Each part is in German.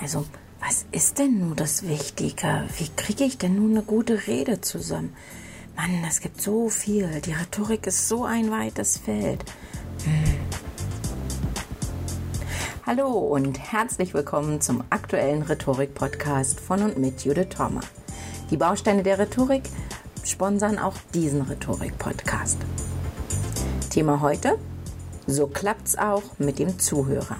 also, was ist denn nun das Wichtige? Wie kriege ich denn nun eine gute Rede zusammen? Mann, es gibt so viel. Die Rhetorik ist so ein weites Feld. Hm. Hallo und herzlich willkommen zum aktuellen Rhetorik-Podcast von und mit Judith Thormer. Die Bausteine der Rhetorik sponsern auch diesen Rhetorik-Podcast. Thema heute: So klappt's auch mit dem Zuhörer.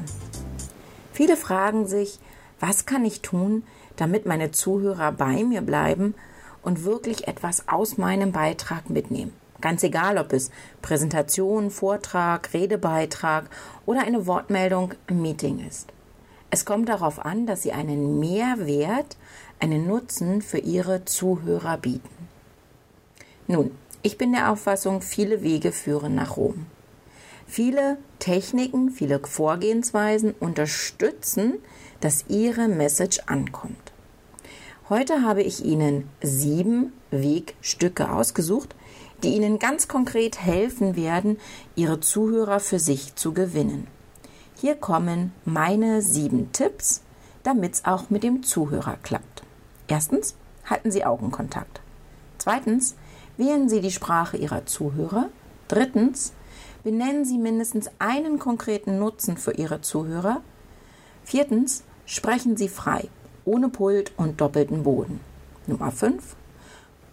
Viele fragen sich, was kann ich tun, damit meine Zuhörer bei mir bleiben und wirklich etwas aus meinem Beitrag mitnehmen? Ganz egal, ob es Präsentation, Vortrag, Redebeitrag oder eine Wortmeldung im Meeting ist. Es kommt darauf an, dass Sie einen Mehrwert, einen Nutzen für Ihre Zuhörer bieten. Nun, ich bin der Auffassung, viele Wege führen nach Rom. Viele Techniken, viele Vorgehensweisen unterstützen, dass Ihre Message ankommt. Heute habe ich Ihnen sieben Wegstücke ausgesucht, die Ihnen ganz konkret helfen werden, Ihre Zuhörer für sich zu gewinnen. Hier kommen meine sieben Tipps, damit es auch mit dem Zuhörer klappt. Erstens, halten Sie Augenkontakt. Zweitens, wählen Sie die Sprache Ihrer Zuhörer. Drittens, benennen Sie mindestens einen konkreten Nutzen für Ihre Zuhörer. Viertens, sprechen Sie frei, ohne Pult und doppelten Boden. Nummer 5.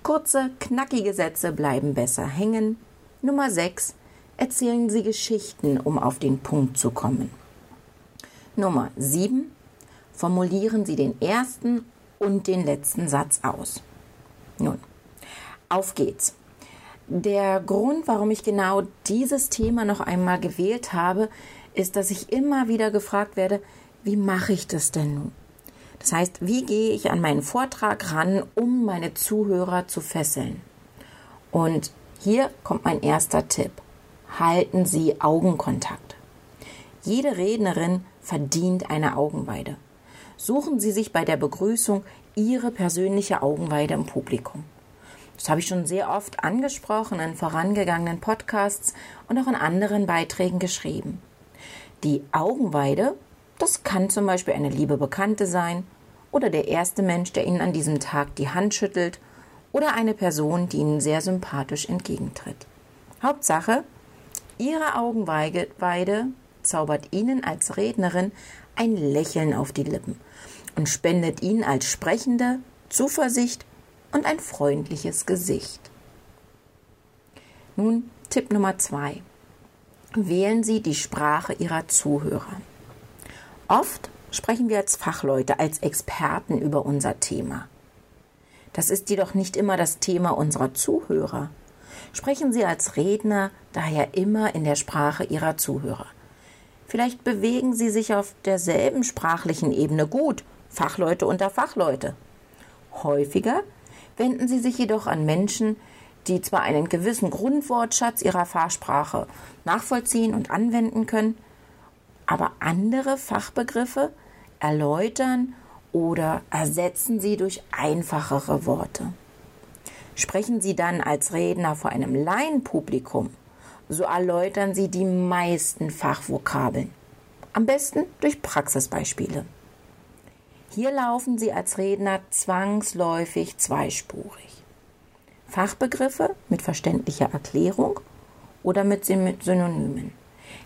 Kurze, knackige Sätze bleiben besser hängen. Nummer 6. Erzählen Sie Geschichten, um auf den Punkt zu kommen. Nummer 7. Formulieren Sie den ersten und den letzten Satz aus. Nun, auf geht's. Der Grund, warum ich genau dieses Thema noch einmal gewählt habe, ist, dass ich immer wieder gefragt werde, wie mache ich das denn nun? Das heißt, wie gehe ich an meinen Vortrag ran, um meine Zuhörer zu fesseln? Und hier kommt mein erster Tipp. Halten Sie Augenkontakt. Jede Rednerin verdient eine Augenweide. Suchen Sie sich bei der Begrüßung Ihre persönliche Augenweide im Publikum. Das habe ich schon sehr oft angesprochen in vorangegangenen Podcasts und auch in anderen Beiträgen geschrieben. Die Augenweide das kann zum Beispiel eine liebe Bekannte sein oder der erste Mensch, der Ihnen an diesem Tag die Hand schüttelt oder eine Person, die Ihnen sehr sympathisch entgegentritt. Hauptsache, Ihre Augenweide zaubert Ihnen als Rednerin ein Lächeln auf die Lippen und spendet Ihnen als Sprechende Zuversicht und ein freundliches Gesicht. Nun Tipp Nummer zwei. Wählen Sie die Sprache Ihrer Zuhörer. Oft sprechen wir als Fachleute, als Experten über unser Thema. Das ist jedoch nicht immer das Thema unserer Zuhörer. Sprechen Sie als Redner daher immer in der Sprache Ihrer Zuhörer. Vielleicht bewegen Sie sich auf derselben sprachlichen Ebene gut, Fachleute unter Fachleute. Häufiger wenden Sie sich jedoch an Menschen, die zwar einen gewissen Grundwortschatz ihrer Fachsprache nachvollziehen und anwenden können, aber andere Fachbegriffe erläutern oder ersetzen sie durch einfachere Worte. Sprechen Sie dann als Redner vor einem Laienpublikum, so erläutern Sie die meisten Fachvokabeln. Am besten durch Praxisbeispiele. Hier laufen Sie als Redner zwangsläufig zweispurig. Fachbegriffe mit verständlicher Erklärung oder mit Synonymen.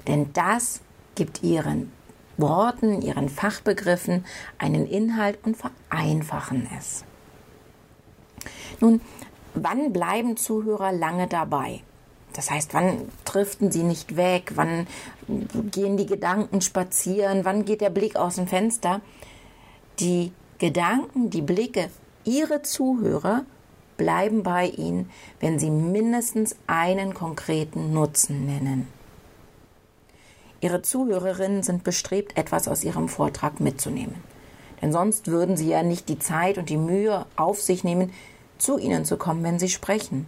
Denn das gibt ihren Worten, ihren Fachbegriffen einen Inhalt und vereinfachen es. Nun, wann bleiben Zuhörer lange dabei? Das heißt, wann driften sie nicht weg? Wann gehen die Gedanken spazieren? Wann geht der Blick aus dem Fenster? Die Gedanken, die Blicke, ihre Zuhörer bleiben bei ihnen, wenn sie mindestens einen konkreten Nutzen nennen. Ihre Zuhörerinnen sind bestrebt, etwas aus Ihrem Vortrag mitzunehmen. Denn sonst würden Sie ja nicht die Zeit und die Mühe auf sich nehmen, zu Ihnen zu kommen, wenn Sie sprechen.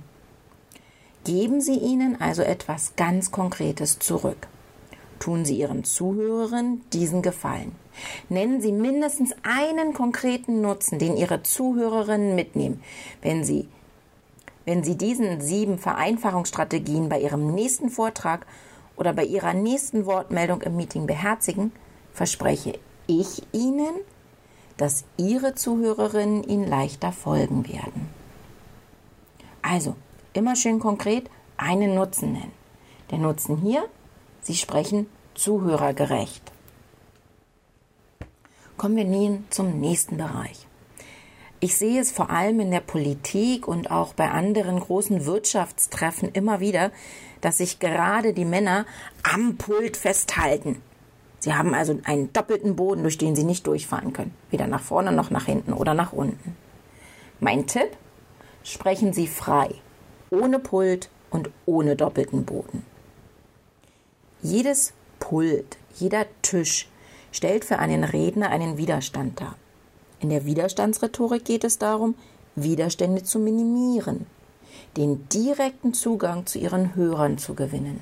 Geben Sie ihnen also etwas ganz Konkretes zurück. Tun Sie Ihren Zuhörerinnen diesen Gefallen. Nennen Sie mindestens einen konkreten Nutzen, den Ihre Zuhörerinnen mitnehmen, wenn Sie, wenn Sie diesen sieben Vereinfachungsstrategien bei Ihrem nächsten Vortrag oder bei Ihrer nächsten Wortmeldung im Meeting beherzigen, verspreche ich Ihnen, dass Ihre Zuhörerinnen Ihnen leichter folgen werden. Also, immer schön konkret einen Nutzen nennen. Der Nutzen hier, Sie sprechen zuhörergerecht. Kommen wir nun zum nächsten Bereich. Ich sehe es vor allem in der Politik und auch bei anderen großen Wirtschaftstreffen immer wieder, dass sich gerade die Männer am Pult festhalten. Sie haben also einen doppelten Boden, durch den sie nicht durchfahren können. Weder nach vorne noch nach hinten oder nach unten. Mein Tipp? Sprechen Sie frei. Ohne Pult und ohne doppelten Boden. Jedes Pult, jeder Tisch stellt für einen Redner einen Widerstand dar. In der Widerstandsrhetorik geht es darum, Widerstände zu minimieren, den direkten Zugang zu ihren Hörern zu gewinnen.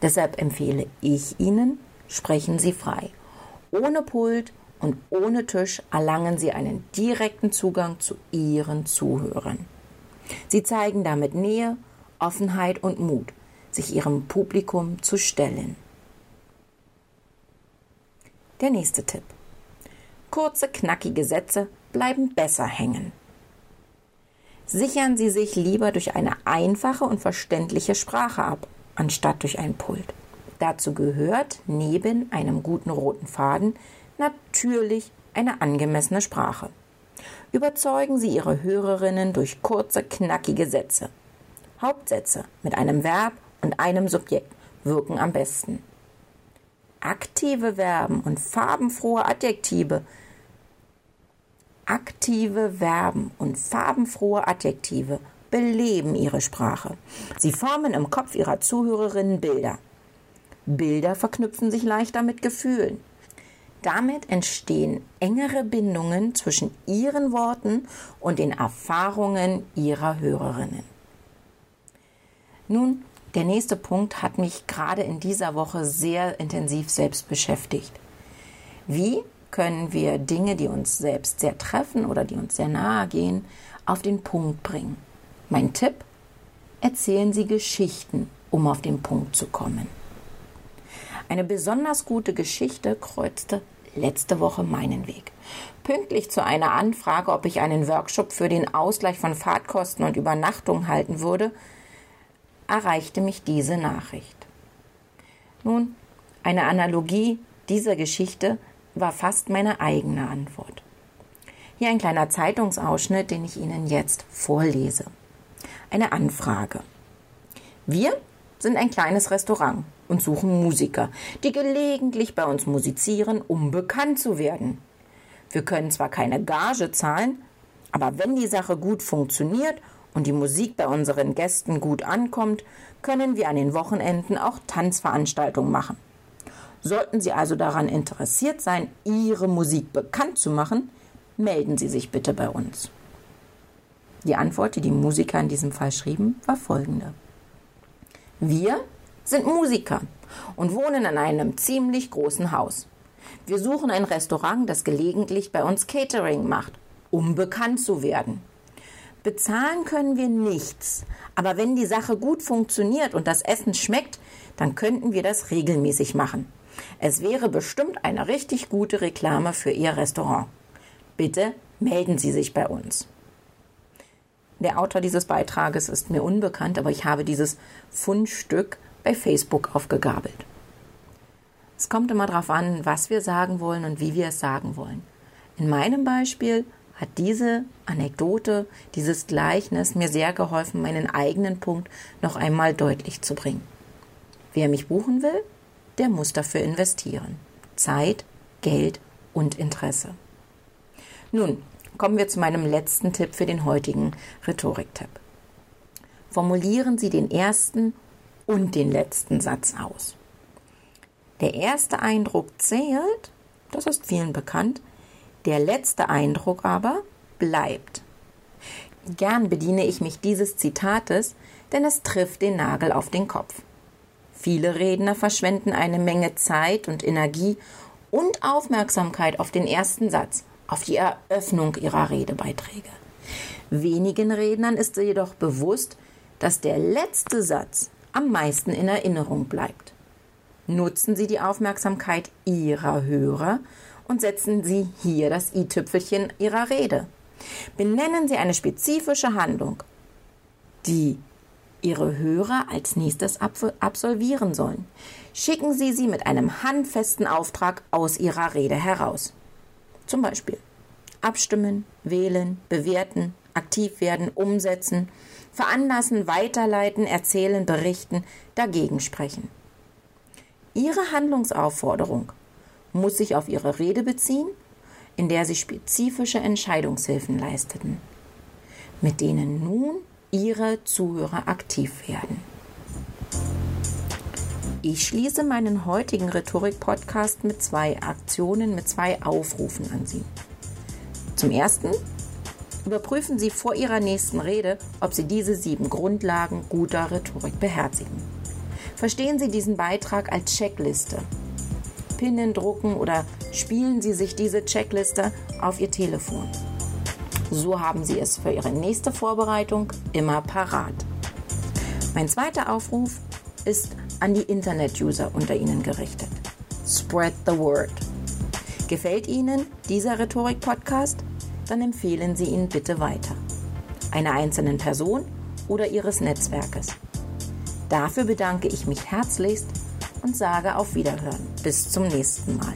Deshalb empfehle ich Ihnen, sprechen Sie frei. Ohne Pult und ohne Tisch erlangen Sie einen direkten Zugang zu Ihren Zuhörern. Sie zeigen damit Nähe, Offenheit und Mut, sich Ihrem Publikum zu stellen. Der nächste Tipp. Kurze, knackige Sätze bleiben besser hängen. Sichern Sie sich lieber durch eine einfache und verständliche Sprache ab, anstatt durch ein Pult. Dazu gehört neben einem guten roten Faden natürlich eine angemessene Sprache. Überzeugen Sie Ihre Hörerinnen durch kurze, knackige Sätze. Hauptsätze mit einem Verb und einem Subjekt wirken am besten. Aktive Verben und farbenfrohe Adjektive Aktive Verben und farbenfrohe Adjektive beleben ihre Sprache. Sie formen im Kopf ihrer Zuhörerinnen Bilder. Bilder verknüpfen sich leichter mit Gefühlen. Damit entstehen engere Bindungen zwischen ihren Worten und den Erfahrungen ihrer Hörerinnen. Nun, der nächste Punkt hat mich gerade in dieser Woche sehr intensiv selbst beschäftigt. Wie können wir Dinge, die uns selbst sehr treffen oder die uns sehr nahe gehen, auf den Punkt bringen. Mein Tipp? Erzählen Sie Geschichten, um auf den Punkt zu kommen. Eine besonders gute Geschichte kreuzte letzte Woche meinen Weg. Pünktlich zu einer Anfrage, ob ich einen Workshop für den Ausgleich von Fahrtkosten und Übernachtung halten würde, erreichte mich diese Nachricht. Nun, eine Analogie dieser Geschichte war fast meine eigene Antwort. Hier ein kleiner Zeitungsausschnitt, den ich Ihnen jetzt vorlese. Eine Anfrage. Wir sind ein kleines Restaurant und suchen Musiker, die gelegentlich bei uns musizieren, um bekannt zu werden. Wir können zwar keine Gage zahlen, aber wenn die Sache gut funktioniert und die Musik bei unseren Gästen gut ankommt, können wir an den Wochenenden auch Tanzveranstaltungen machen. Sollten Sie also daran interessiert sein, Ihre Musik bekannt zu machen, melden Sie sich bitte bei uns. Die Antwort, die die Musiker in diesem Fall schrieben, war folgende. Wir sind Musiker und wohnen in einem ziemlich großen Haus. Wir suchen ein Restaurant, das gelegentlich bei uns Catering macht, um bekannt zu werden. Bezahlen können wir nichts, aber wenn die Sache gut funktioniert und das Essen schmeckt, dann könnten wir das regelmäßig machen. Es wäre bestimmt eine richtig gute Reklame für Ihr Restaurant. Bitte melden Sie sich bei uns. Der Autor dieses Beitrages ist mir unbekannt, aber ich habe dieses Fundstück bei Facebook aufgegabelt. Es kommt immer darauf an, was wir sagen wollen und wie wir es sagen wollen. In meinem Beispiel hat diese Anekdote, dieses Gleichnis mir sehr geholfen, meinen eigenen Punkt noch einmal deutlich zu bringen. Wer mich buchen will, der muss dafür investieren. Zeit, Geld und Interesse. Nun kommen wir zu meinem letzten Tipp für den heutigen Rhetoriktipp. Formulieren Sie den ersten und den letzten Satz aus. Der erste Eindruck zählt, das ist vielen bekannt, der letzte Eindruck aber bleibt. Gern bediene ich mich dieses Zitates, denn es trifft den Nagel auf den Kopf. Viele Redner verschwenden eine Menge Zeit und Energie und Aufmerksamkeit auf den ersten Satz, auf die Eröffnung ihrer Redebeiträge. Wenigen Rednern ist jedoch bewusst, dass der letzte Satz am meisten in Erinnerung bleibt. Nutzen Sie die Aufmerksamkeit Ihrer Hörer und setzen Sie hier das i-Tüpfelchen Ihrer Rede. Benennen Sie eine spezifische Handlung, die Ihre Hörer als nächstes absolvieren sollen. Schicken Sie sie mit einem handfesten Auftrag aus Ihrer Rede heraus. Zum Beispiel abstimmen, wählen, bewerten, aktiv werden, umsetzen, veranlassen, weiterleiten, erzählen, berichten, dagegen sprechen. Ihre Handlungsaufforderung muss sich auf Ihre Rede beziehen, in der Sie spezifische Entscheidungshilfen leisteten, mit denen nun Ihre Zuhörer aktiv werden. Ich schließe meinen heutigen Rhetorik-Podcast mit zwei Aktionen, mit zwei Aufrufen an Sie. Zum ersten überprüfen Sie vor Ihrer nächsten Rede, ob Sie diese sieben Grundlagen guter Rhetorik beherzigen. Verstehen Sie diesen Beitrag als Checkliste. Pinnen, drucken oder spielen Sie sich diese Checkliste auf Ihr Telefon. So haben Sie es für Ihre nächste Vorbereitung immer parat. Mein zweiter Aufruf ist an die Internet-User unter Ihnen gerichtet. Spread the word. Gefällt Ihnen dieser Rhetorik-Podcast? Dann empfehlen Sie ihn bitte weiter. Einer einzelnen Person oder Ihres Netzwerkes. Dafür bedanke ich mich herzlichst und sage auf Wiederhören. Bis zum nächsten Mal.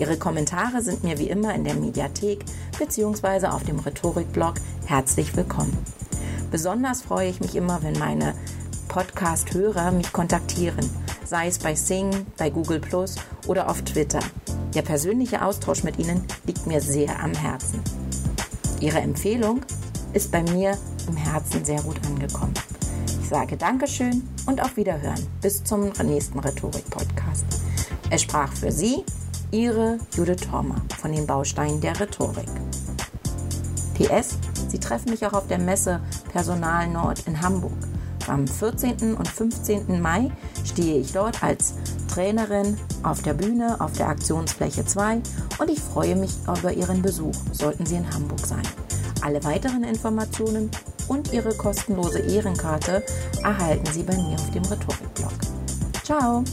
Ihre Kommentare sind mir wie immer in der Mediathek bzw. auf dem Rhetorik-Blog herzlich willkommen. Besonders freue ich mich immer, wenn meine Podcast-Hörer mich kontaktieren, sei es bei Sing, bei Google Plus oder auf Twitter. Der persönliche Austausch mit Ihnen liegt mir sehr am Herzen. Ihre Empfehlung ist bei mir im Herzen sehr gut angekommen. Ich sage Dankeschön und auf Wiederhören. Bis zum nächsten Rhetorik-Podcast. Es sprach für Sie Ihre Judith Thormer von den Bausteinen der Rhetorik. PS, Sie treffen mich auch auf der Messe Personal Nord in Hamburg. Am 14. und 15. Mai stehe ich dort als Trainerin auf der Bühne auf der Aktionsfläche 2 und ich freue mich über Ihren Besuch, sollten Sie in Hamburg sein. Alle weiteren Informationen und Ihre kostenlose Ehrenkarte erhalten Sie bei mir auf dem Rhetorik-Blog. Ciao!